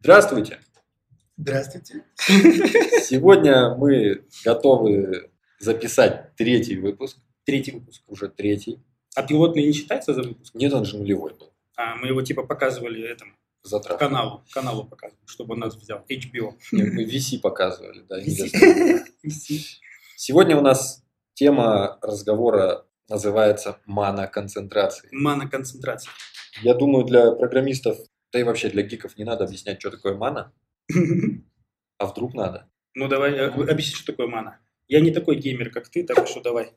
Здравствуйте! Здравствуйте. Сегодня мы готовы записать третий выпуск. Третий выпуск. Уже третий. А пилотный не считается за выпуск? Нет, он же нулевой был. А, мы его типа показывали этому Затрат. каналу. Каналу показывали, чтобы он нас взял. HBO. Нет, Мы VC показывали, да. VC. интересно. Сегодня у нас тема разговора называется мана-концентрации. Маноконцентрация. Я думаю, для программистов, да и вообще для гиков не надо объяснять, что такое мана. А вдруг надо? Ну давай, э, объясни, что такое мана. Я не такой геймер, как ты, так что давай.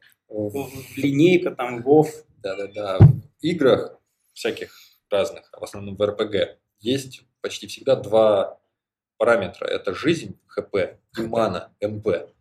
Линейка, там, Вов. Да-да-да. В играх всяких разных, а в основном в РПГ, есть почти всегда два параметра. Это жизнь, ХП, и мана, МП.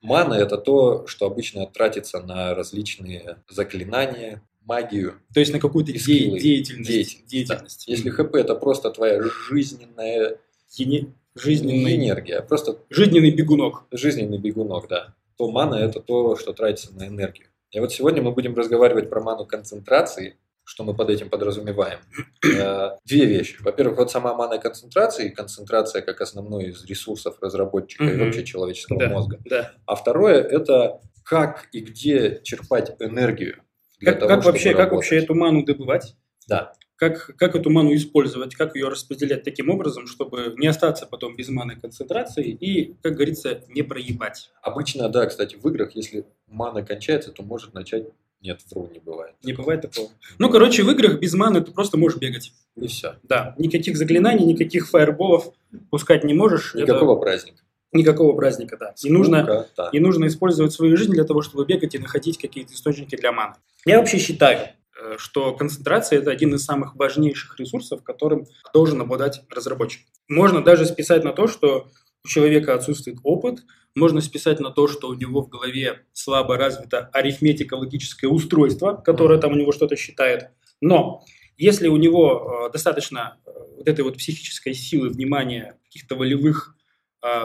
Мана – это то, что обычно тратится на различные заклинания, магию. То есть на какую-то скиллы. деятельность. Деятельность, деятельность. Если ХП – это просто твоя жизненная Ене- Жизненный, энергия, просто жизненный бегунок. жизненный бегунок, да, то мана – это то, что тратится на энергию. И вот сегодня мы будем разговаривать про ману концентрации, что мы под этим подразумеваем. Э, Две вещи. Во-первых, вот сама мана концентрации, концентрация как основной из ресурсов разработчика и вообще человеческого Да. мозга. Да. А второе – это как и где черпать энергию. Для Как, того, как вообще, как работать. вообще эту ману добывать? Да. как, как эту ману использовать, как ее распределять таким образом, чтобы не остаться потом без маны концентрации и, как говорится, не проебать. Обычно, да, кстати, в играх, если мана кончается, то может начать... Нет, вру, не бывает. Не бывает такого. Ну, короче, в играх без маны ты просто можешь бегать. И все. Да, никаких заклинаний, никаких фаерболов пускать не можешь. Это Никакого праздника. Никакого праздника, да. И нужно, Скукота. и нужно использовать свою жизнь для того, чтобы бегать и находить какие-то источники для маны. Я вообще считаю, э, что концентрация – это один из самых важнейших ресурсов, которым должен обладать разработчик. Можно даже списать на то, что у человека отсутствует опыт, можно списать на то, что у него в голове слабо развито арифметико-логическое устройство, которое там у него что-то считает. Но если у него э, достаточно э, вот этой вот психической силы, внимания, каких-то волевых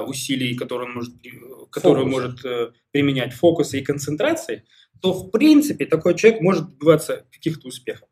усилий, которые он может, при- которые может э, применять, фокуса и концентрации, то в принципе такой человек может добиваться каких-то успехов.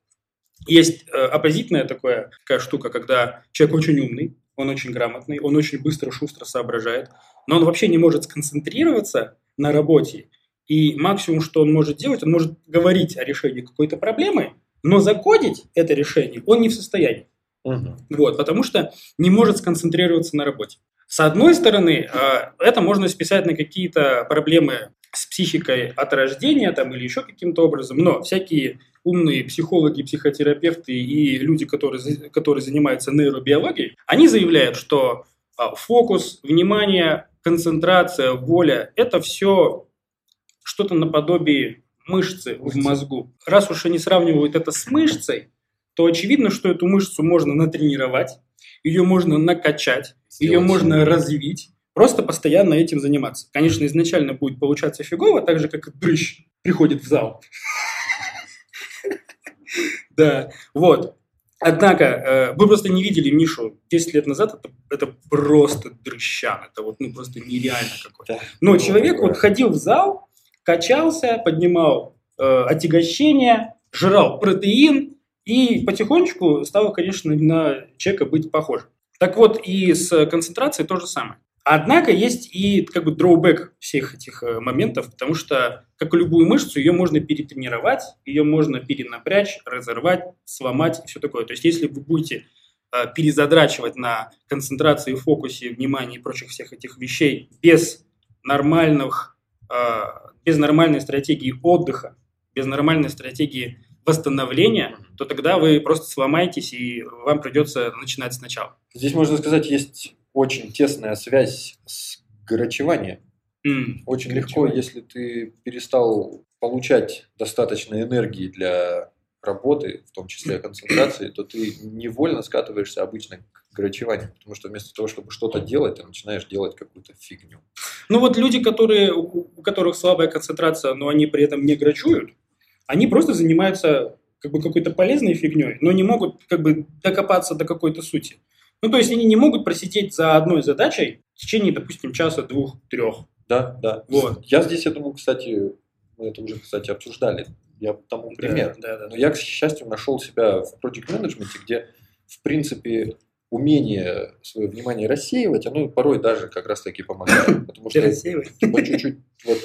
Есть э, оппозитная такая, такая штука, когда человек очень умный, он очень грамотный, он очень быстро, шустро соображает, но он вообще не может сконцентрироваться на работе. И максимум, что он может делать, он может говорить о решении какой-то проблемы, но закодить это решение он не в состоянии. Мгм. Вот, потому что не может сконцентрироваться на работе. С одной стороны, э, это можно списать на какие-то проблемы с психикой от рождения там, или еще каким-то образом, но всякие умные психологи, психотерапевты и люди, которые, которые занимаются нейробиологией, они заявляют, что а, фокус, внимание, концентрация, воля – это все что-то наподобие мышцы в мозгу. Раз уж они сравнивают это с мышцей, то очевидно, что эту мышцу можно натренировать, ее можно накачать, ее Сделать можно сильнее. развить, просто постоянно этим заниматься. Конечно, изначально будет получаться фигово, так же, как и дрыщ приходит в зал. Да, вот. Однако, э, вы просто не видели Мишу 10 лет назад, это, это просто дрыщан, это вот ну, просто нереально какой-то. Но Ну, человек вот ходил в зал, качался, поднимал э, отягощение, жрал протеин и потихонечку стал, конечно, на человека быть похожим. Так вот, и с концентрацией то же самое. Однако есть и как бы дроубэк всех этих э, моментов, потому что, как и любую мышцу, ее можно перетренировать, ее можно перенапрячь, разорвать, сломать и все такое. То есть, если вы будете э, перезадрачивать на концентрации, фокусе, внимании и прочих всех этих вещей без нормальных, э, без нормальной стратегии отдыха, без нормальной стратегии восстановления, то тогда вы просто сломаетесь и вам придется начинать сначала. Здесь, можно сказать, есть очень тесная связь с горячеванием. М, Очень легко, если ты перестал получать достаточно энергии для работы, в том числе концентрации, то ты невольно скатываешься обычно к горячеванию, потому что вместо того, чтобы что-то делать, ты начинаешь делать какую-то фигню. Ну вот люди, которые, у которых слабая концентрация, но они при этом не грачуют, они просто занимаются как бы какой-то полезной фигней, но не могут как бы докопаться до какой-то сути. Ну то есть они не могут просидеть за одной задачей в течение, допустим, часа, двух, трех. Да, да. Вот. Я здесь, я думаю, кстати, мы это уже, кстати, обсуждали. Я тому пример. Да, да, Но да. я, к счастью, нашел себя в project менеджменте где, в принципе, умение свое внимание рассеивать, оно порой даже как раз таки помогает. Потому что типа, чуть-чуть вот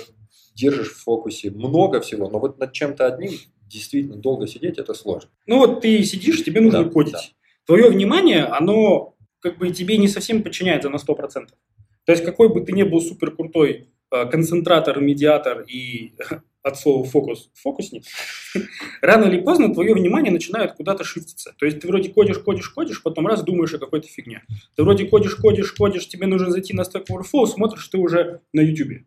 держишь в фокусе много всего, но вот над чем-то одним действительно долго сидеть это сложно. Ну вот ты сидишь, тебе нужно да, кодить. Да. Твое внимание, оно как бы тебе не совсем подчиняется на 100%. То есть какой бы ты ни был супер крутой э, концентратор, медиатор и от слова фокус, фокусник, рано или поздно твое внимание начинает куда-то шифтиться. То есть ты вроде кодишь, кодишь, кодишь, потом раз думаешь о какой-то фигне. Ты вроде кодишь, кодишь, кодишь, тебе нужно зайти на Stack Overflow, смотришь, ты уже на YouTube.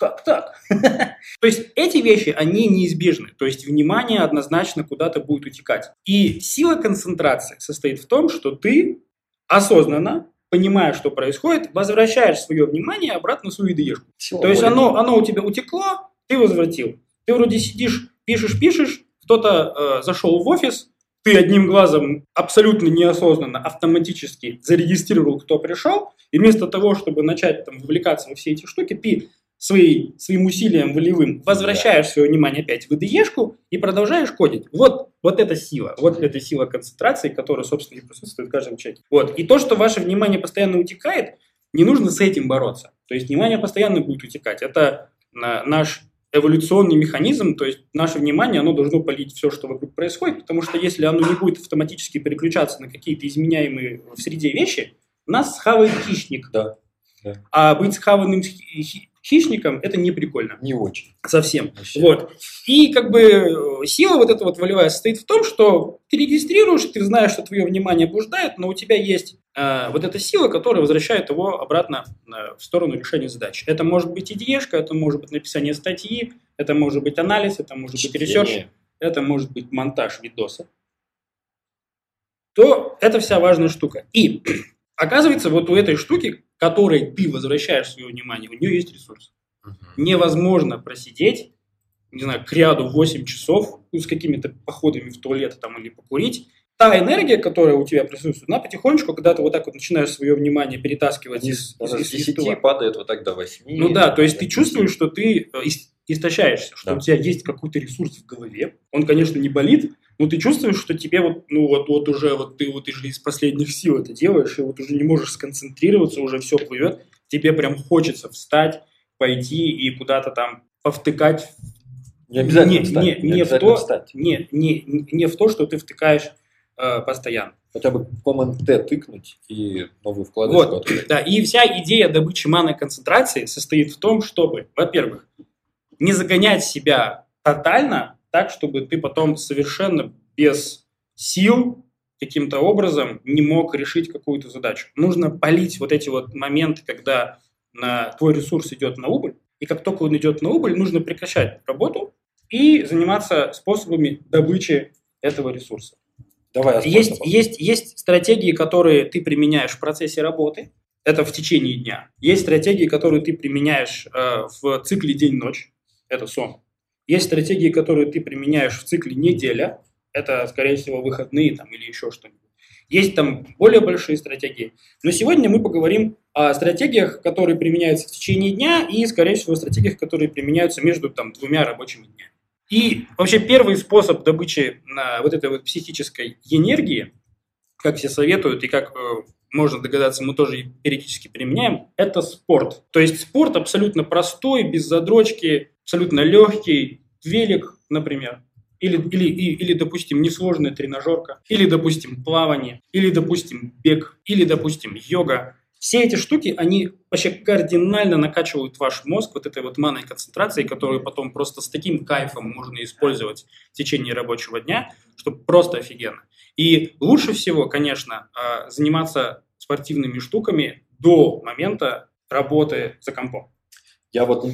Как, так? То есть эти вещи, они неизбежны. То есть внимание однозначно куда-то будет утекать. И сила концентрации состоит в том, что ты осознанно понимая, что происходит, возвращаешь свое внимание обратно в свою идеешку. То есть оно, оно у тебя утекло, ты возвратил. Ты вроде сидишь, пишешь, пишешь, кто-то э, зашел в офис, ты одним глазом абсолютно неосознанно, автоматически зарегистрировал, кто пришел, и вместо того, чтобы начать там вовлекаться во все эти штуки, ты свои, своим усилием волевым возвращаешь свое внимание опять в ide и продолжаешь кодить. Вот, вот эта сила, вот эта сила концентрации, которая, собственно, и присутствует в каждом человеке. Вот. И то, что ваше внимание постоянно утекает, не нужно с этим бороться. То есть внимание постоянно будет утекать. Это наш эволюционный механизм, то есть наше внимание, оно должно палить все, что вокруг происходит, потому что если оно не будет автоматически переключаться на какие-то изменяемые в среде вещи, нас схавает хищник. Да. Да. А быть схаванным хищником это не прикольно. Не очень. Совсем. Вообще. Вот. И как бы сила вот эта вот волевая состоит в том, что ты регистрируешь, ты знаешь, что твое внимание блуждает, но у тебя есть э, вот эта сила, которая возвращает его обратно э, в сторону решения задач. Это может быть идеешка, это может быть написание статьи, это может быть анализ, это может Чтение. быть research, это может быть монтаж видоса. То это вся важная штука. И оказывается, вот у этой штуки которой ты возвращаешь свое внимание, у нее есть ресурс. Невозможно просидеть, не знаю, к ряду 8 часов ну, с какими-то походами в туалет там, или покурить. Та энергия, которая у тебя присутствует, она потихонечку, когда ты вот так вот начинаешь свое внимание перетаскивать из, из, из, из 10 из падает вот так до 8. Ну да, то есть ты чувствуешь, что ты э, истощаешься, что да. у тебя есть какой-то ресурс в голове. Он, конечно, не болит, ну, ты чувствуешь, что тебе вот, ну, вот, вот уже, вот ты вот уже из последних сил это делаешь, и вот уже не можешь сконцентрироваться, уже все плывет, тебе прям хочется встать, пойти и куда-то там повтыкать. Не обязательно не, встать. Не, не, не, в то, встать. Не, не, не в то, что ты втыкаешь э, постоянно. Хотя бы Command-T тыкнуть и новую вкладочку вот, Да, и вся идея добычи маны концентрации состоит в том, чтобы, во-первых, не загонять себя тотально так, чтобы ты потом совершенно без сил каким-то образом не мог решить какую-то задачу. Нужно полить вот эти вот моменты, когда на твой ресурс идет на убыль, и как только он идет на убыль, нужно прекращать работу и заниматься способами добычи этого ресурса. Давай есть, есть, есть стратегии, которые ты применяешь в процессе работы, это в течение дня. Есть стратегии, которые ты применяешь э, в цикле день-ночь, это сон. Есть стратегии, которые ты применяешь в цикле неделя, это, скорее всего, выходные там, или еще что-нибудь. Есть там более большие стратегии. Но сегодня мы поговорим о стратегиях, которые применяются в течение дня, и, скорее всего, стратегиях, которые применяются между там, двумя рабочими днями. И вообще первый способ добычи на вот этой вот психической энергии, как все советуют, и как э, можно догадаться, мы тоже периодически применяем, это спорт. То есть спорт абсолютно простой, без задрочки, абсолютно легкий, велик, например, или, или, или, допустим, несложная тренажерка, или, допустим, плавание, или, допустим, бег, или, допустим, йога. Все эти штуки, они вообще кардинально накачивают ваш мозг вот этой вот манной концентрацией, которую потом просто с таким кайфом можно использовать в течение рабочего дня, что просто офигенно. И лучше всего, конечно, а, заниматься спортивными штуками до момента работы за компом. Я вот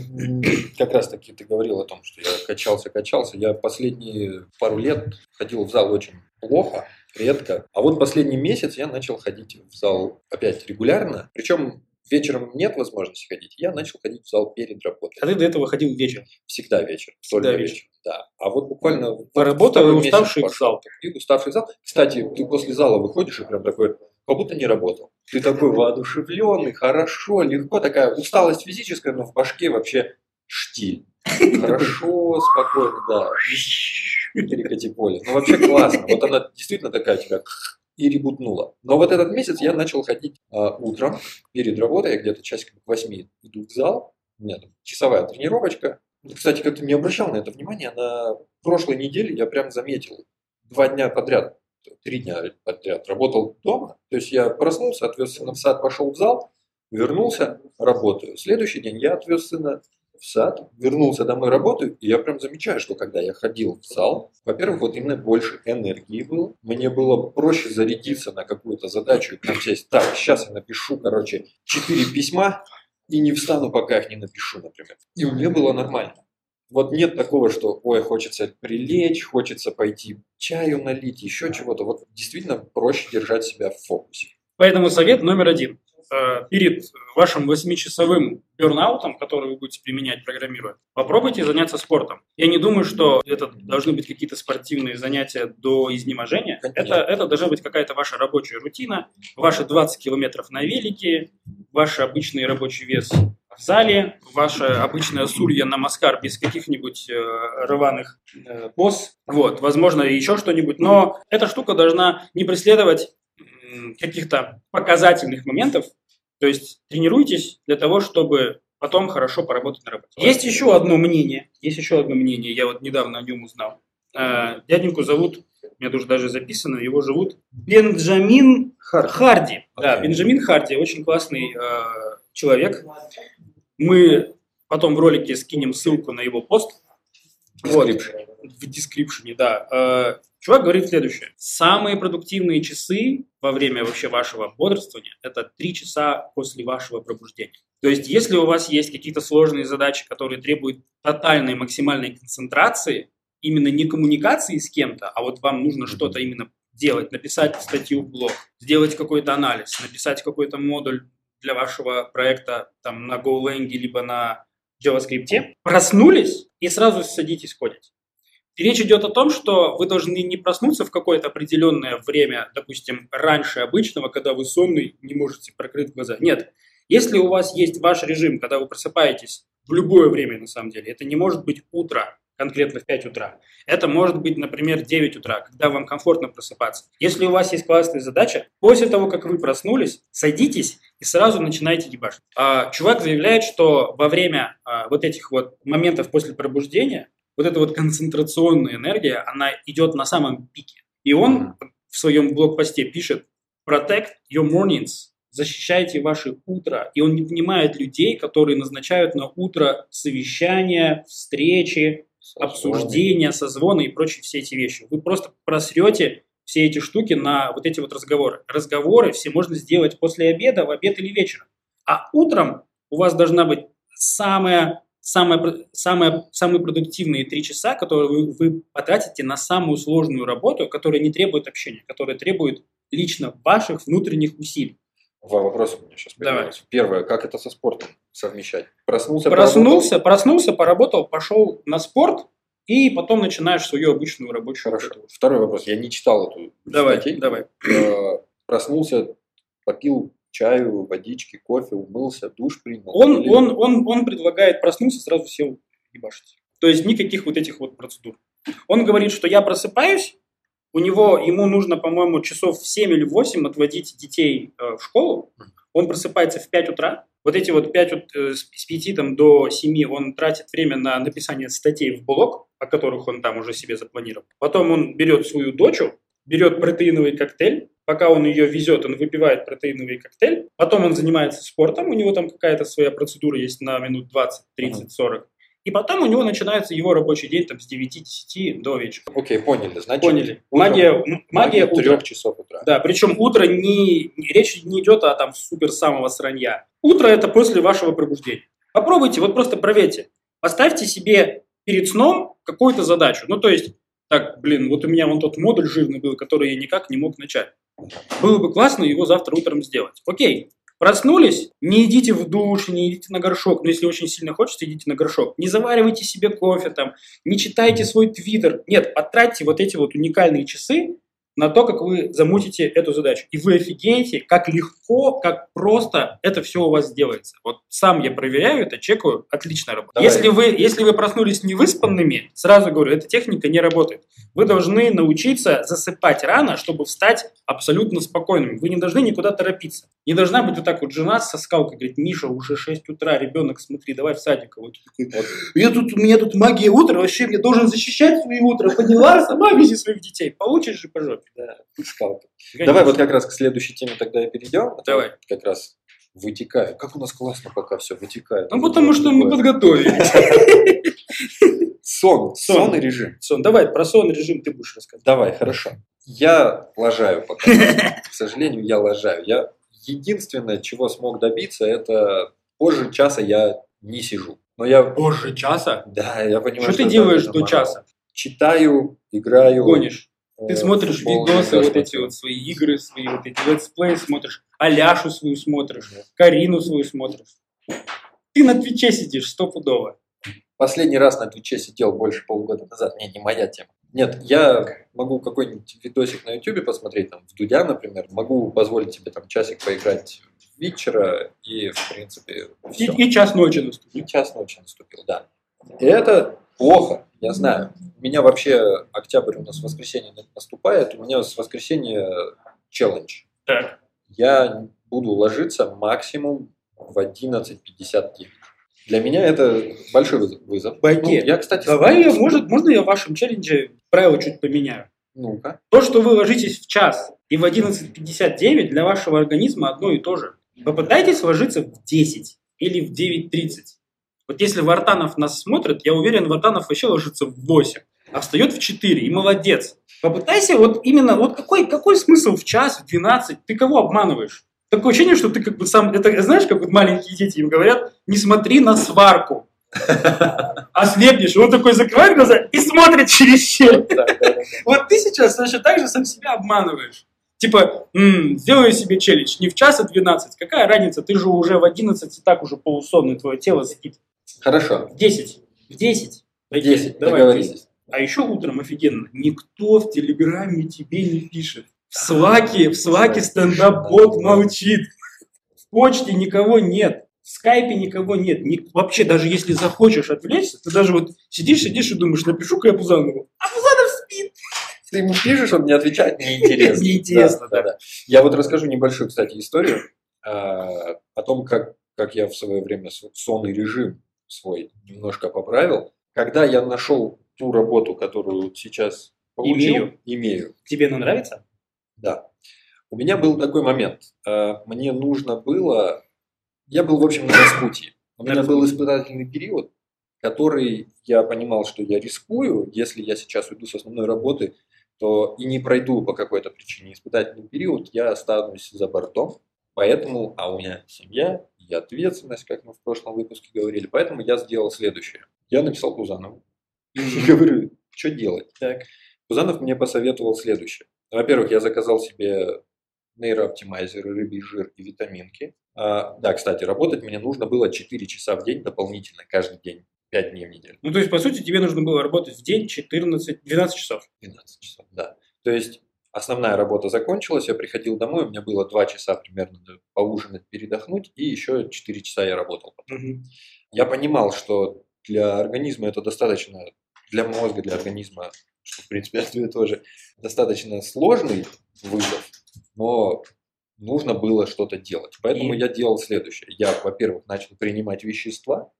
как раз таки ты говорил о том, что я качался, качался. Я последние пару лет ходил в зал очень плохо, редко. А вот последний месяц я начал ходить в зал опять регулярно. Причем вечером нет возможности ходить, я начал ходить в зал перед работой. А ты до этого ходил вечером? Всегда вечер. Всегда вечер. вечер. Да. А вот буквально... Поработал и уставший в зал. И уставший зал. Кстати, ты после зала выходишь и прям такой, как будто не работал. Ты такой воодушевленный, хорошо, легко, такая усталость физическая, но в башке вообще штиль. Хорошо, спокойно, да. Перекати поле. Ну, вообще классно. Вот она действительно такая тебя и ребутнуло. Но вот этот месяц я начал ходить а, утром перед работой, я где-то часиков к 8 иду в зал, у меня там часовая тренировочка. Кстати, как-то не обращал на это внимания, на прошлой неделе я прям заметил, два дня подряд, три дня подряд работал дома, то есть я проснулся, отвез сына в сад, пошел в зал, вернулся, работаю. Следующий день я отвез сына в сад, вернулся домой, работаю, и я прям замечаю, что когда я ходил в зал, во-первых, вот именно больше энергии было, мне было проще зарядиться на какую-то задачу там сесть, так, сейчас я напишу, короче, четыре письма, и не встану, пока их не напишу, например. И у меня было нормально. Вот нет такого, что, ой, хочется прилечь, хочется пойти чаю налить, еще чего-то. Вот действительно проще держать себя в фокусе. Поэтому совет номер один. Э, перед вашим 8-часовым бернаутом, который вы будете применять, программируя, попробуйте заняться спортом. Я не думаю, что это должны быть какие-то спортивные занятия до изнеможения. Это, это должна быть какая-то ваша рабочая рутина, ваши 20 километров на велике, ваш обычный рабочий вес в зале, ваше обычное сулья на маскар без каких-нибудь э, рваных э, поз, вот, возможно, еще что-нибудь, но эта штука должна не преследовать каких-то показательных моментов, то есть тренируйтесь для того, чтобы потом хорошо поработать на работе. Есть еще одно мнение, есть еще одно мнение, я вот недавно о нем узнал. Э, дяденьку зовут, у меня тоже даже записано, его зовут Бенджамин Харди. Харди. Okay. Да, Бенджамин Харди, очень классный э, человек. Мы потом в ролике скинем ссылку на его пост. Вот, в дескрипшене, да. Э, чувак говорит следующее. Самые продуктивные часы во время вообще вашего бодрствования – это три часа после вашего пробуждения. То есть, если у вас есть какие-то сложные задачи, которые требуют тотальной максимальной концентрации, именно не коммуникации с кем-то, а вот вам нужно что-то именно делать, написать статью в блог, сделать какой-то анализ, написать какой-то модуль для вашего проекта там, на GoLang либо на JavaScript, проснулись и сразу садитесь кодить. речь идет о том, что вы должны не проснуться в какое-то определенное время, допустим, раньше обычного, когда вы сонный, не можете прокрыть глаза. Нет. Если у вас есть ваш режим, когда вы просыпаетесь в любое время, на самом деле, это не может быть утро, конкретно в 5 утра. Это может быть, например, 9 утра, когда вам комфортно просыпаться. Если у вас есть классная задача, после того, как вы проснулись, садитесь и сразу начинайте ебашить. А, чувак заявляет, что во время а, вот этих вот моментов после пробуждения, вот эта вот концентрационная энергия, она идет на самом пике. И он в своем блокпосте пишет «Protect your mornings», защищайте ваше утро. И он не понимает людей, которые назначают на утро совещания, встречи, обсуждения, созвоны и прочие все эти вещи. Вы просто просрете все эти штуки на вот эти вот разговоры. Разговоры все можно сделать после обеда, в обед или вечером. А утром у вас должна быть самая, самая, самая, самые продуктивные три часа, которые вы, вы потратите на самую сложную работу, которая не требует общения, которая требует лично ваших внутренних усилий. Два вопроса у меня сейчас появляются. Первое, как это со спортом совмещать? Проснулся, проснулся, поработал? проснулся, поработал, пошел на спорт, и потом начинаешь свою обычную рабочую Хорошо. Работу. Второй вопрос. Я не читал эту давай, статью. Давай, э, Проснулся, попил чаю, водички, кофе, умылся, душ принял. Он, или... он, он, он предлагает проснуться, сразу сел ебашить. То есть никаких вот этих вот процедур. Он говорит, что я просыпаюсь, у него, ему нужно, по-моему, часов в 7 или 8 отводить детей э, в школу. Он просыпается в 5 утра. Вот эти вот 5, э, с 5 там, до 7 он тратит время на написание статей в блог, о которых он там уже себе запланировал. Потом он берет свою дочу, берет протеиновый коктейль, пока он ее везет, он выпивает протеиновый коктейль, потом он занимается спортом, у него там какая-то своя процедура есть на минут 20, 30, 40. И потом у него начинается его рабочий день там, с 9-10 до вечера. Окей, поняли. Значит, поняли. Магия, магия трех часов утра. Да, причем утро не, речь не идет о там супер самого сранья. Утро это после вашего пробуждения. Попробуйте, вот просто проверьте. Поставьте себе перед сном какую-то задачу. Ну, то есть, так, блин, вот у меня вон тот модуль жирный был, который я никак не мог начать. Было бы классно его завтра утром сделать. Окей, Проснулись, не идите в душ, не идите на горшок. Но если очень сильно хочется, идите на горшок. Не заваривайте себе кофе там, не читайте свой твиттер. Нет, потратьте вот эти вот уникальные часы на то, как вы замутите эту задачу. И вы офигеете, как легко, как просто это все у вас делается. Вот сам я проверяю это, чекаю, отлично работает. Давай. Если вы, если вы проснулись невыспанными, сразу говорю, эта техника не работает. Вы должны научиться засыпать рано, чтобы встать абсолютно спокойным. Вы не должны никуда торопиться. Не должна быть вот так вот жена со скалкой, говорит, Миша, уже 6 утра, ребенок, смотри, давай в садик. Вот такой, Вот. я тут, у меня тут магия утра, вообще мне должен защищать свои утра, поняла? Сама вези своих детей, получишь же по жопе. Да, скалка. Конечно. Давай вот как раз к следующей теме тогда и перейдем. Давай. Как раз вытекает. Как у нас классно пока все вытекает. Ну, потому что мы подготовились. Сон. Сон. И режим. Сон, давай, про сон режим ты будешь рассказывать. Давай, хорошо. Я лажаю пока. К сожалению, я лажаю. Я единственное, чего смог добиться, это позже часа я не сижу. Но я, Позже часа? да, я понимаю, Что ты делаешь до мало. часа? Читаю, играю. Гонишь. Э, Ты смотришь футбол видосы, вот эти вот свои игры, свои вот эти летсплеи смотришь, Аляшу свою смотришь, Карину свою смотришь. Ты на Твиче сидишь стопудово. Последний раз на Твиче сидел больше полугода назад. Не, не моя тема. Нет, я могу какой-нибудь видосик на Ютубе посмотреть, там, в Дудя, например. Могу позволить себе там часик поиграть в Витчера и, в принципе, И, все. и час ночи наступил. И час ночи наступил, да. И это плохо, я знаю. У меня вообще октябрь у нас воскресенье наступает, у меня с воскресенья челлендж. Так. Я буду ложиться максимум в 11.59. Для меня это большой вызов-. Багет, Ну, я, кстати, Давай я, может, можно я в вашем челлендже правила чуть поменяю? Ну-ка. То, что вы ложитесь в час и в 11.59 для вашего организма одно и то же. Попытайтесь ложиться в 10 или в 9.30. Вот если Вартанов нас смотрит, я уверен, Вартанов вообще ложится в 8, а встает в 4, и молодец. Попытайся вот именно, вот какой, какой смысл в час, в 12, ты кого обманываешь? Такое ощущение, что ты как бы сам, это знаешь, как вот маленькие дети им говорят, не смотри на сварку, ослепнешь. Он такой закрывает глаза и смотрит через щель. Вот ты сейчас точно так же сам себя обманываешь. Типа, м, сделай себе челлендж не в час, а 12. Какая разница? Ты же уже в 11 и так уже полусонный, твое тело спит. Хорошо. В 10. В 10. В 10, Давай. договорились. А еще утром офигенно. Никто в Телеграме тебе не пишет. В Слаке, в Слаке стендап-бот молчит. В почте никого нет. В скайпе никого нет. Ни- вообще, даже если захочешь отвлечься, ты даже вот сидишь, сидишь и думаешь, напишу-ка я Пузанову. А Пузанов спит. Ты ему пишешь, он не отвечает, неинтересно. Неинтересно, да. Я вот расскажу небольшую, кстати, историю а, о том, как, как я в свое время сонный режим свой немножко поправил. Когда я нашел ту работу, которую сейчас получил, Имею. имею Тебе она нравится? да. У меня был такой момент. А, Мне нужно было... Я был, в общем, на распутье. У меня был испытательный период, который я понимал, что я рискую, если я сейчас уйду с основной работы, то и не пройду по какой-то причине испытательный период, я останусь за бортом. Поэтому, а у меня семья и ответственность, как мы в прошлом выпуске говорили, поэтому я сделал следующее. Я написал Пузанову и говорю, что делать? Так. Пузанов мне посоветовал следующее. Во-первых, я заказал себе нейрооптимайзеры, рыбий жир и витаминки. А, да, кстати, работать мне нужно было 4 часа в день дополнительно, каждый день, 5 дней в неделю. Ну, то есть, по сути, тебе нужно было работать в день 14, 12 часов. 12 часов, да. То есть основная работа закончилась, я приходил домой, у меня было 2 часа примерно поужинать, передохнуть, и еще 4 часа я работал. Мгм. Я понимал, что для организма это достаточно, для мозга, для организма, что в принципе одно и то же, достаточно сложный вызов, но нужно было что-то делать. Поэтому И? я делал следующее. Я, во-первых, начал принимать вещества,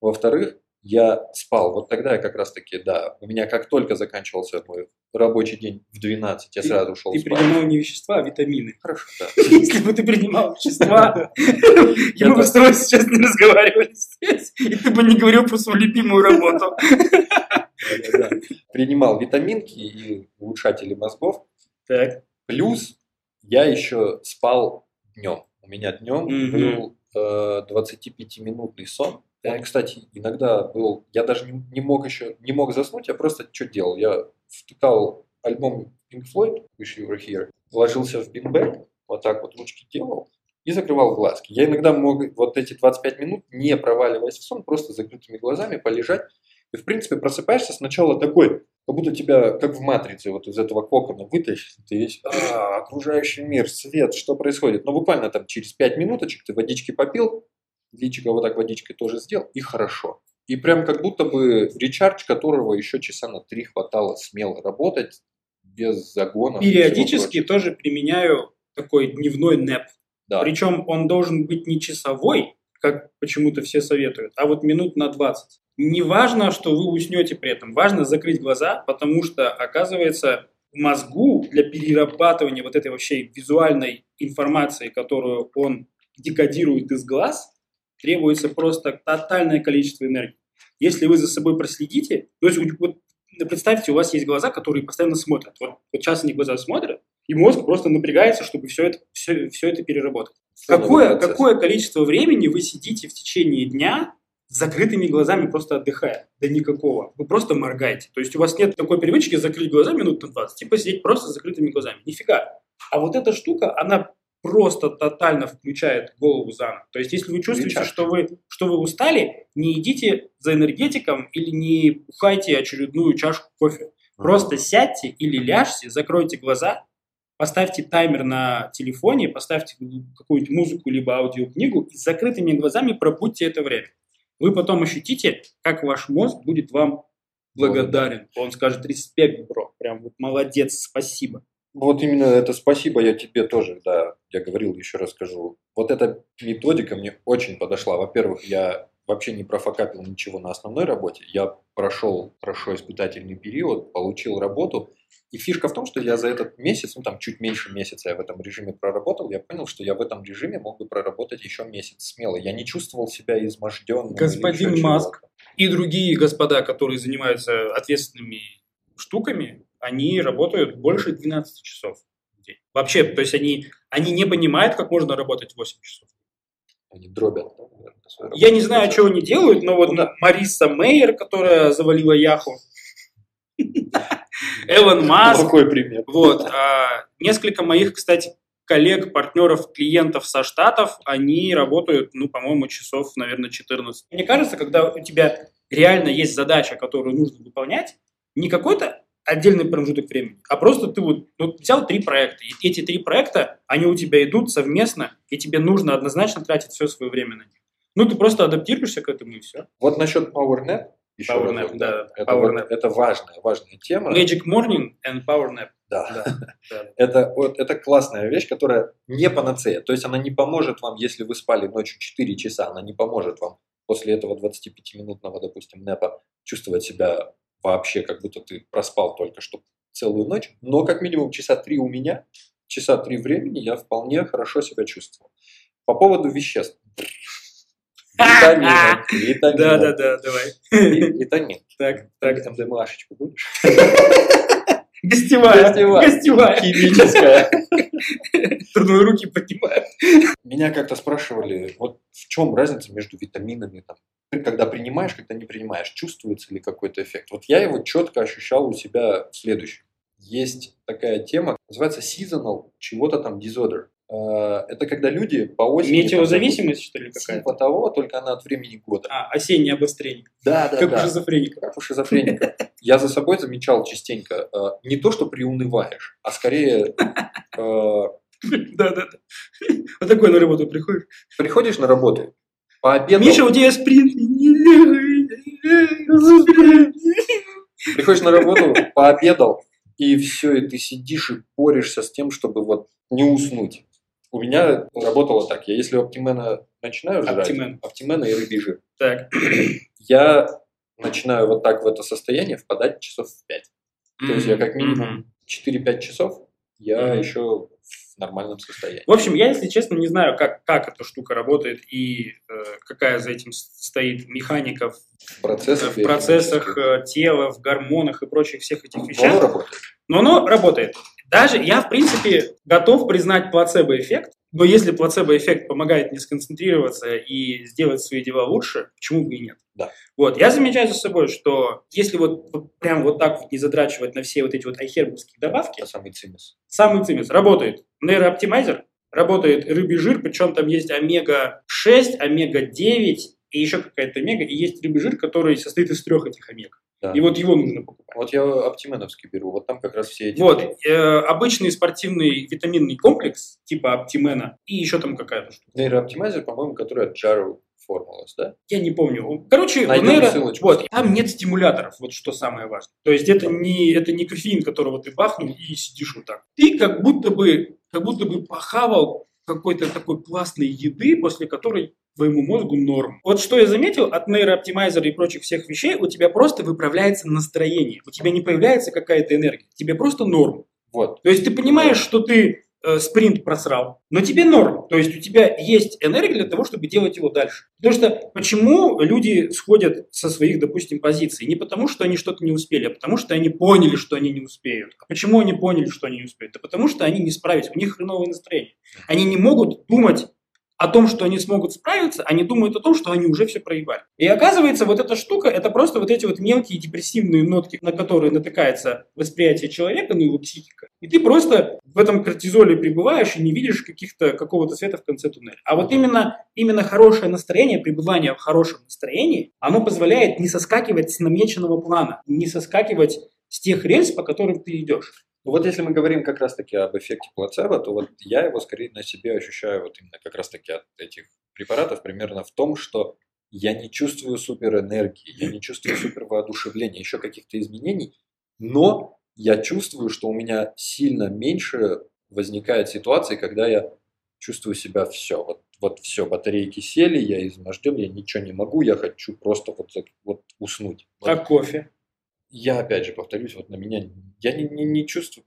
во-вторых, я спал. Вот тогда я как раз-таки, да, у меня как только заканчивался мой рабочий день в 12, я Ты- сразу ушел Ты спать. принимал не вещества, а витамины. Хорошо, да. Если бы ты принимал вещества, я бы с тобой сейчас не разговаривали здесь, и ты бы не говорил про свою любимую работу. Принимал витаминки и улучшатели мозгов. Так. Плюс я еще спал днем. У меня днем был э, 25-минутный сон. Так. кстати, иногда был... Я даже не, не мог еще... Не мог заснуть, я просто что делал? Я втыкал альбом Pink Floyd, Wish You Were Here, ложился в бинбэк, вот так вот ручки делал и закрывал глазки. Я иногда мог вот эти 25 минут, не проваливаясь в сон, просто закрытыми глазами полежать. И, в принципе, просыпаешься сначала такой, Как будто тебя, как в «Матрице», вот из этого кокона вытащишь, ты весь, а, окружающий мир, свет, что происходит? Но буквально там через пять минуточек ты водички попил, личико вот так водичкой тоже сделал, и хорошо. И прям как будто бы речардж, которого еще часа на три хватало смело работать, без загонов. Периодически тоже применяю такой дневной нэп. Да. Причем он должен быть не часовой, как почему-то все советуют, а вот минут на 20. Не важно, что вы уснете при этом, важно закрыть глаза, потому что, оказывается, мозгу для перерабатывания вот этой вообще визуальной информации, которую он декодирует из глаз, требуется просто тотальное количество энергии. Если вы за собой проследите, то есть вот представьте, у вас есть глаза, которые постоянно смотрят. Вот, вот сейчас они глаза смотрят, и мозг просто напрягается, чтобы все это, все, все это переработать. Какое, какое количество времени вы сидите в течение дня с закрытыми глазами просто отдыхая? Да никакого. Вы просто моргаете. То есть у вас нет такой привычки закрыть глаза минут на 20, типа сидеть просто с закрытыми глазами. Нифига. А вот эта штука, она просто тотально включает голову заново. То есть, если вы чувствуете, что вы, что вы устали, не идите за энергетиком или не пухайте очередную чашку кофе. Просто сядьте или ляжьте, закройте глаза, поставьте таймер на телефоне, поставьте какую-нибудь музыку либо аудиокнигу и с закрытыми глазами пробудьте это время. Вы потом ощутите, как ваш мозг будет вам благодарен. Он скажет респект, бро, прям вот молодец, спасибо. Вот именно это спасибо я тебе тоже, да, я говорил, еще раз скажу. Вот эта методика мне очень подошла. Во-первых, я вообще не профокапил ничего на основной работе. Я прошел хорошо испытательный период, получил работу. И фишка в том, что я за этот месяц, ну там чуть меньше месяца я в этом режиме проработал, я понял, что я в этом режиме мог бы проработать еще месяц смело. Я не чувствовал себя изможденным. Господин Маск и другие господа, которые занимаются ответственными штуками, они работают больше 12 часов в день. Вообще, то есть они, они не понимают, как можно работать 8 часов. Они дробят. Я не знаю, что они делают, но вот ну. Мариса Мейер, которая завалила Яху, Эван Маск. Какой пример. Вот. А, несколько моих, кстати, коллег, партнеров, клиентов со Штатов, они работают, ну, по-моему, часов, наверное, 14. Мне кажется, когда у тебя реально есть задача, которую нужно выполнять, не какой-то отдельный промежуток времени, а просто ты вот ну, взял три проекта, и эти три проекта, они у тебя идут совместно, и тебе нужно однозначно тратить все свое время на них. Ну, ты просто адаптируешься к этому и все. Вот насчет PowerNap, еще PowerNap, раз, да, это, PowerNap. это важная, важная тема. Magic Morning and PowerNap. Да. да, да. это, вот, это классная вещь, которая не панацея. То есть она не поможет вам, если вы спали ночью 4 часа, она не поможет вам после этого 25-минутного, допустим, нэпа чувствовать себя вообще, как будто ты проспал только что целую ночь, но как минимум часа три у меня, часа три времени я вполне хорошо себя чувствовал. По поводу веществ. Витамины. Витамины. Да, да, да, давай. Витамин. Так, так. МДМАшечку будешь? Гостевая. Гостевая. Гостевая. Химическая. Трудные руки поднимают. Меня как-то спрашивали, вот в чем разница между витаминами, там, когда принимаешь, когда не принимаешь, чувствуется ли какой-то эффект. Вот я его четко ощущал у себя в следующем. Есть такая тема, называется seasonal чего-то там disorder. Э, это когда люди по осени... Метеозависимость, что ли, какая-то? Типа того, только она от времени года. А, осеннее обострение. Да, да, как да. у шизофреника. Как у шизофреника. Я за собой замечал частенько, э, не то, что приунываешь, а скорее... Да, да, да. Вот такой на работу приходишь. Приходишь на работу, пообедал... Миша, у тебя спринт. Приходишь на работу, пообедал, и все, и ты сидишь и борешься с тем, чтобы вот не уснуть. У меня работало так. Я если оптимена начинаю жрать, Оптимен. оптимена и рыбий жир, Так. я начинаю вот так в это состояние впадать часов в 5. То есть я как минимум 4-5 часов я еще в нормальном состоянии. В общем, я, если честно, не знаю, как, как эта штука работает и э, какая за этим стоит механика в процессах, в процессах э, тела, в гормонах и прочих всех этих вещах. Но оно работает. Но оно работает. Даже я, в принципе, готов признать плацебо-эффект, но если плацебо-эффект помогает не сконцентрироваться и сделать свои дела лучше, почему бы и нет? Да. Вот, я замечаю за собой, что если вот, вот прям вот так вот не задрачивать на все вот эти вот айхербовские добавки... Это самый цимис. Самый цимис. Работает нейрооптимайзер, работает рыбий жир, причем там есть омега-6, омега-9 и еще какая-то омега, и есть рыбий жир, который состоит из трех этих омег. Да. И вот его нужно покупать. Вот я оптименовский беру, вот там как раз все эти... Вот, э, обычный спортивный витаминный комплекс, типа оптимена, и еще там какая-то штука. Нейрооптимайзер, по-моему, который от Jaro Formulas, да? Я не помню. Короче, Найдем нейро- ссылочку. вот, там нет стимуляторов, вот что самое важное. То есть это не, это не кофеин, которого ты бахнул и сидишь вот так. Ты как будто бы, как будто бы похавал какой-то такой классной еды, после которой твоему мозгу норм. Вот что я заметил от нейрооптимайзера и прочих всех вещей, у тебя просто выправляется настроение. У тебя не появляется какая-то энергия. Тебе просто норм. Вот. То есть ты понимаешь, что ты э, спринт просрал, но тебе норм. То есть у тебя есть энергия для того, чтобы делать его дальше. Потому что почему люди сходят со своих, допустим, позиций? Не потому, что они что-то не успели, а потому, что они поняли, что они не успеют. А почему они поняли, что они не успеют? Да потому, что они не справились, у них хреновое настроение. Они не могут думать о том, что они смогут справиться, они думают о том, что они уже все проебали. И оказывается, вот эта штука, это просто вот эти вот мелкие депрессивные нотки, на которые натыкается восприятие человека, ну его психика. И ты просто в этом кортизоле пребываешь и не видишь каких-то, какого-то света в конце туннеля. А вот именно, именно хорошее настроение, пребывание в хорошем настроении, оно позволяет не соскакивать с намеченного плана, не соскакивать с тех рельс, по которым ты идешь. Ну вот если мы говорим как раз-таки об эффекте плацебо, то вот я его скорее на себе ощущаю вот именно как раз-таки от этих препаратов примерно в том, что я не чувствую супер энергии, я не чувствую супер воодушевления, еще каких-то изменений, но я чувствую, что у меня сильно меньше возникает ситуации, когда я чувствую себя все, вот, вот все, батарейки сели, я изможден, я ничего не могу, я хочу просто вот, вот уснуть. Вот А кофе? Я опять же повторюсь, вот на меня, я не, не, не чувствую,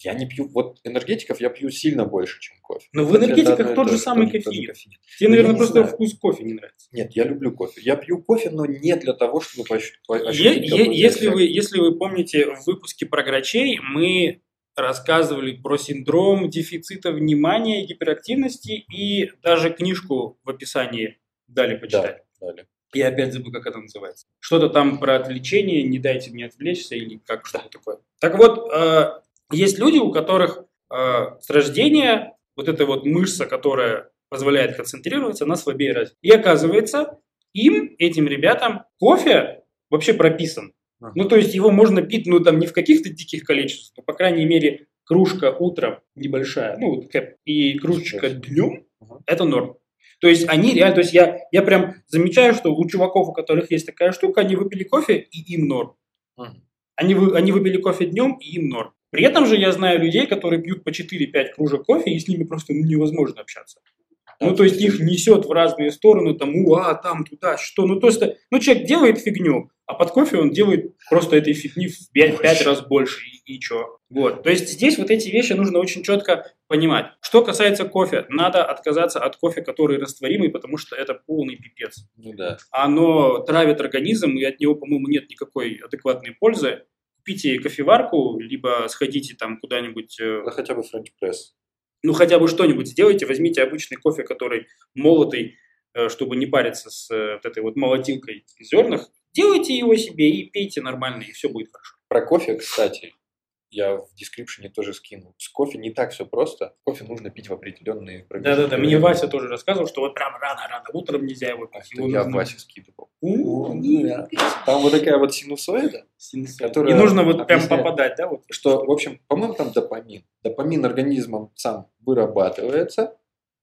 я не пью, вот энергетиков я пью сильно больше, чем кофе. Но в Хотя это энергетиках и тот то же самый тот же кофеин. кофеин. Тебе, Я наверное, просто знаю. вкус кофе не нравится. Нет, я люблю кофе. Я пью кофе, но не для того, чтобы пощ- по- Е- ощутить е- если, вы, если вы помните, в выпуске про грачей мы рассказывали про синдром дефицита внимания, гиперактивности и даже книжку в описании дали почитать. Да, далее. Я опять забыл, как это называется. Что-то там про отвлечение, не дайте мне отвлечься или как что-то такое. Так вот, э, есть люди, у которых э, с рождения вот эта вот мышца, которая позволяет концентрироваться, она слабее развита. И оказывается, им, этим ребятам, кофе вообще прописан. Ага. Ну, то есть его можно пить, ну, там, не в каких-то диких количествах, но, по крайней мере, кружка утром небольшая, ну, и кружечка днем, Ага. это норм. То есть они реально, то есть я, я прям замечаю, что у чуваков, у которых есть такая штука, они выпили кофе, и им норм. Они, вы, они выпили кофе днем, и им норм. При этом же я знаю людей, которые пьют по 4-5 кружек кофе, и с ними просто ну, невозможно общаться. Ну, то есть их несет в разные стороны, там, уа, там, туда, что. Ну, то есть, ну, человек делает фигню, а под кофе он делает просто этой фигни в 5, раз больше, и, и чё. Вот. То есть здесь вот эти вещи нужно очень четко понимать. Что касается кофе, надо отказаться от кофе, который растворимый, потому что это полный пипец. Ну да. Оно травит организм, и от него, по-моему, нет никакой адекватной пользы. Купите кофеварку, либо сходите там куда-нибудь э, Да хотя бы френч пресс. Ну хотя бы что-нибудь сделайте, возьмите обычный кофе, который молотый, э, чтобы не париться с э, вот этой вот молотилкой зернах, делайте его себе и пейте нормально, и все будет хорошо. Про кофе, кстати, я в description е тоже скину. С кофе не так все просто. Кофе нужно пить в определенные промежутки Да-да-да, мне. Вася тоже рассказывал, что вот прям рано-рано утром нельзя его А пить. это его я нужно- Васе скидывал. Там вот такая вот синусоида, синусоид. которая И нужно вот прям попадать, да? Вот. что, в общем, по-моему, там допамин. Допамин организмом сам вырабатывается,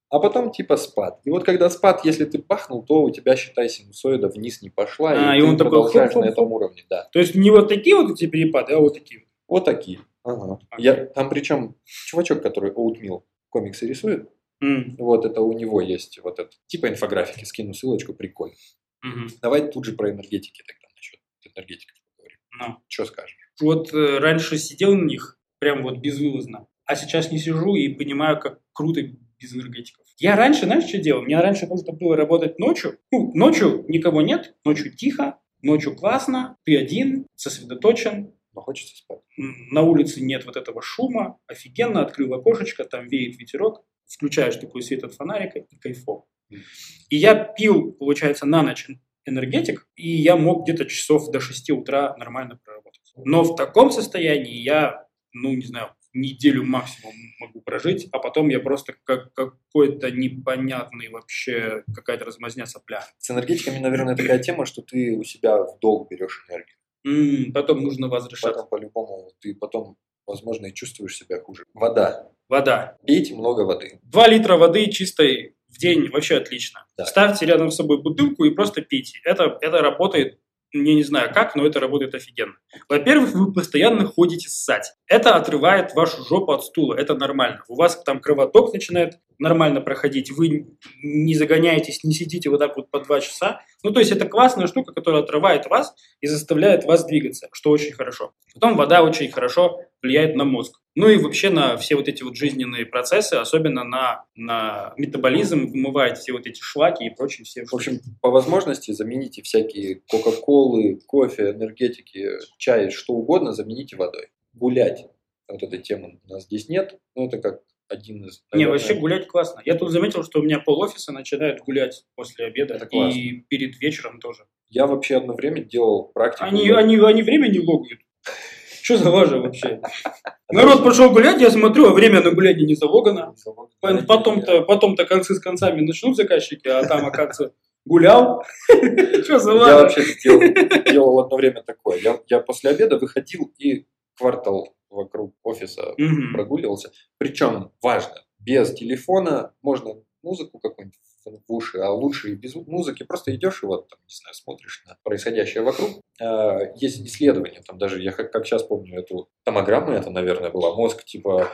а потом типа спад. И вот когда спад, если ты пахнул, то у тебя, считай, синусоида вниз не пошла, А, и, и ты он такой продолжаешь на хоп-хоп-хоп. этом уровне, да. То есть не вот такие вот эти перепады, а вот такие. Вот такие. Ага. Я, там причем чувачок, который Oatmeal комиксы рисует, М, вот это у него есть вот это, типа инфографики, скину ссылочку, прикольно. мгм. Давай тут же про энергетики тогда насчет энергетиков поговорим. Ну. Что скажешь? Вот э, раньше сидел на них прям вот безвылазно, а сейчас не сижу и понимаю, как круто без энергетиков. Я раньше, знаешь, что делал? Мне раньше нужно было работать ночью. Ну, ночью никого нет, ночью тихо, ночью классно, ты один, сосредоточен, хочется спать. на улице нет вот этого шума, офигенно, открыл окошечко, там веет ветерок, включаешь такой свет от фонарика и кайфово. И я пил, получается, на ночь энергетик, и я мог где-то часов до 6 утра нормально проработать. Но в таком состоянии я, ну, не знаю, неделю максимум могу прожить, а потом я просто как какой-то непонятный вообще, какая-то размазня сопля. С энергетиками, наверное, такая тема, что ты у себя в долг берешь энергию. Потом нужно возвращаться. Потом по-любому ты потом, возможно, и чувствуешь себя хуже. Вода. Вода. Пейте много воды. 2 литра воды чистой в день вообще отлично. Да. Ставьте рядом с собой бутылку и просто пейте. Это, это работает, я не знаю как, но это работает офигенно. Во-первых, вы постоянно ходите ссать. Это отрывает вашу жопу от стула, это нормально. У вас там кровоток начинает нормально проходить, вы не загоняетесь, не сидите вот так вот по два часа. Ну, то есть это классная штука, которая отрывает вас и заставляет вас двигаться, что очень хорошо. Потом вода очень хорошо влияет на мозг. Ну и вообще на все вот эти вот жизненные процессы, особенно на, на метаболизм, вымывает все вот эти шлаки и прочие все В общем, по возможности замените всякие кока-колы, кофе, энергетики, чай, что угодно, замените водой. Гулять. Вот этой темы у нас здесь нет, но это как один из... Не, наверное, вообще гулять классно. Я тут заметил, что у меня пол офиса начинает гулять после обеда Это классно. и перед вечером тоже. Я вообще одно время делал практику. Они, они, они время не логают. Что за лажа вообще? Народ пошел гулять, я смотрю, а время на гуляние не залогано. Потом-то, потом-то концы с концами начнут заказчики, а там, оказывается, гулял. Что за Я лажа? вообще делал, одно время такое. Я, я после обеда выходил и квартал вокруг офиса прогуливался. Причем важно, без телефона можно музыку какую-нибудь в уши, а лучше и без музыки. Просто идешь и вот, там, не знаю, смотришь на происходящее вокруг. А, Есть исследования, там даже, я как, как сейчас помню эту томограмму, это, наверное, была, мозг типа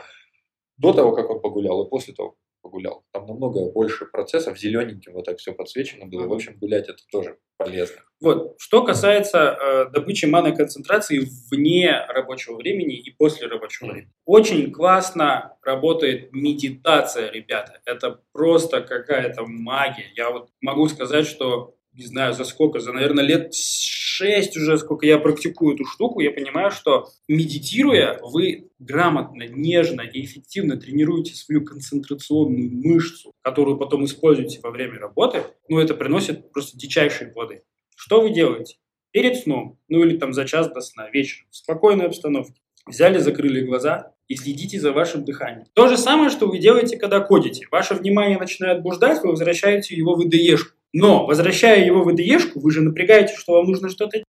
до того, как он погулял, и после того, погулял. Там намного больше процессов, зелененьким вот так все подсвечено было. В общем, гулять это тоже полезно. Вот. Что касается э, добычи концентрации вне рабочего времени и после рабочего времени. Очень классно работает медитация, ребята. Это просто какая-то магия. Я вот могу сказать, что не знаю за сколько, за, наверное, лет шесть уже, сколько я практикую эту штуку, я понимаю, что медитируя, вы грамотно, нежно и эффективно тренируете свою концентрационную мышцу, которую потом используете во время работы, ну, это приносит просто дичайшие плоды. Что вы делаете? Перед сном, ну или там за час до сна, вечером, в спокойной обстановке, взяли, закрыли глаза и следите за вашим дыханием. То же самое, что вы делаете, когда кодите. Ваше внимание начинает блуждать, вы возвращаете его в ide Но, возвращая его в ide вы же напрягаете, что вам нужно что-то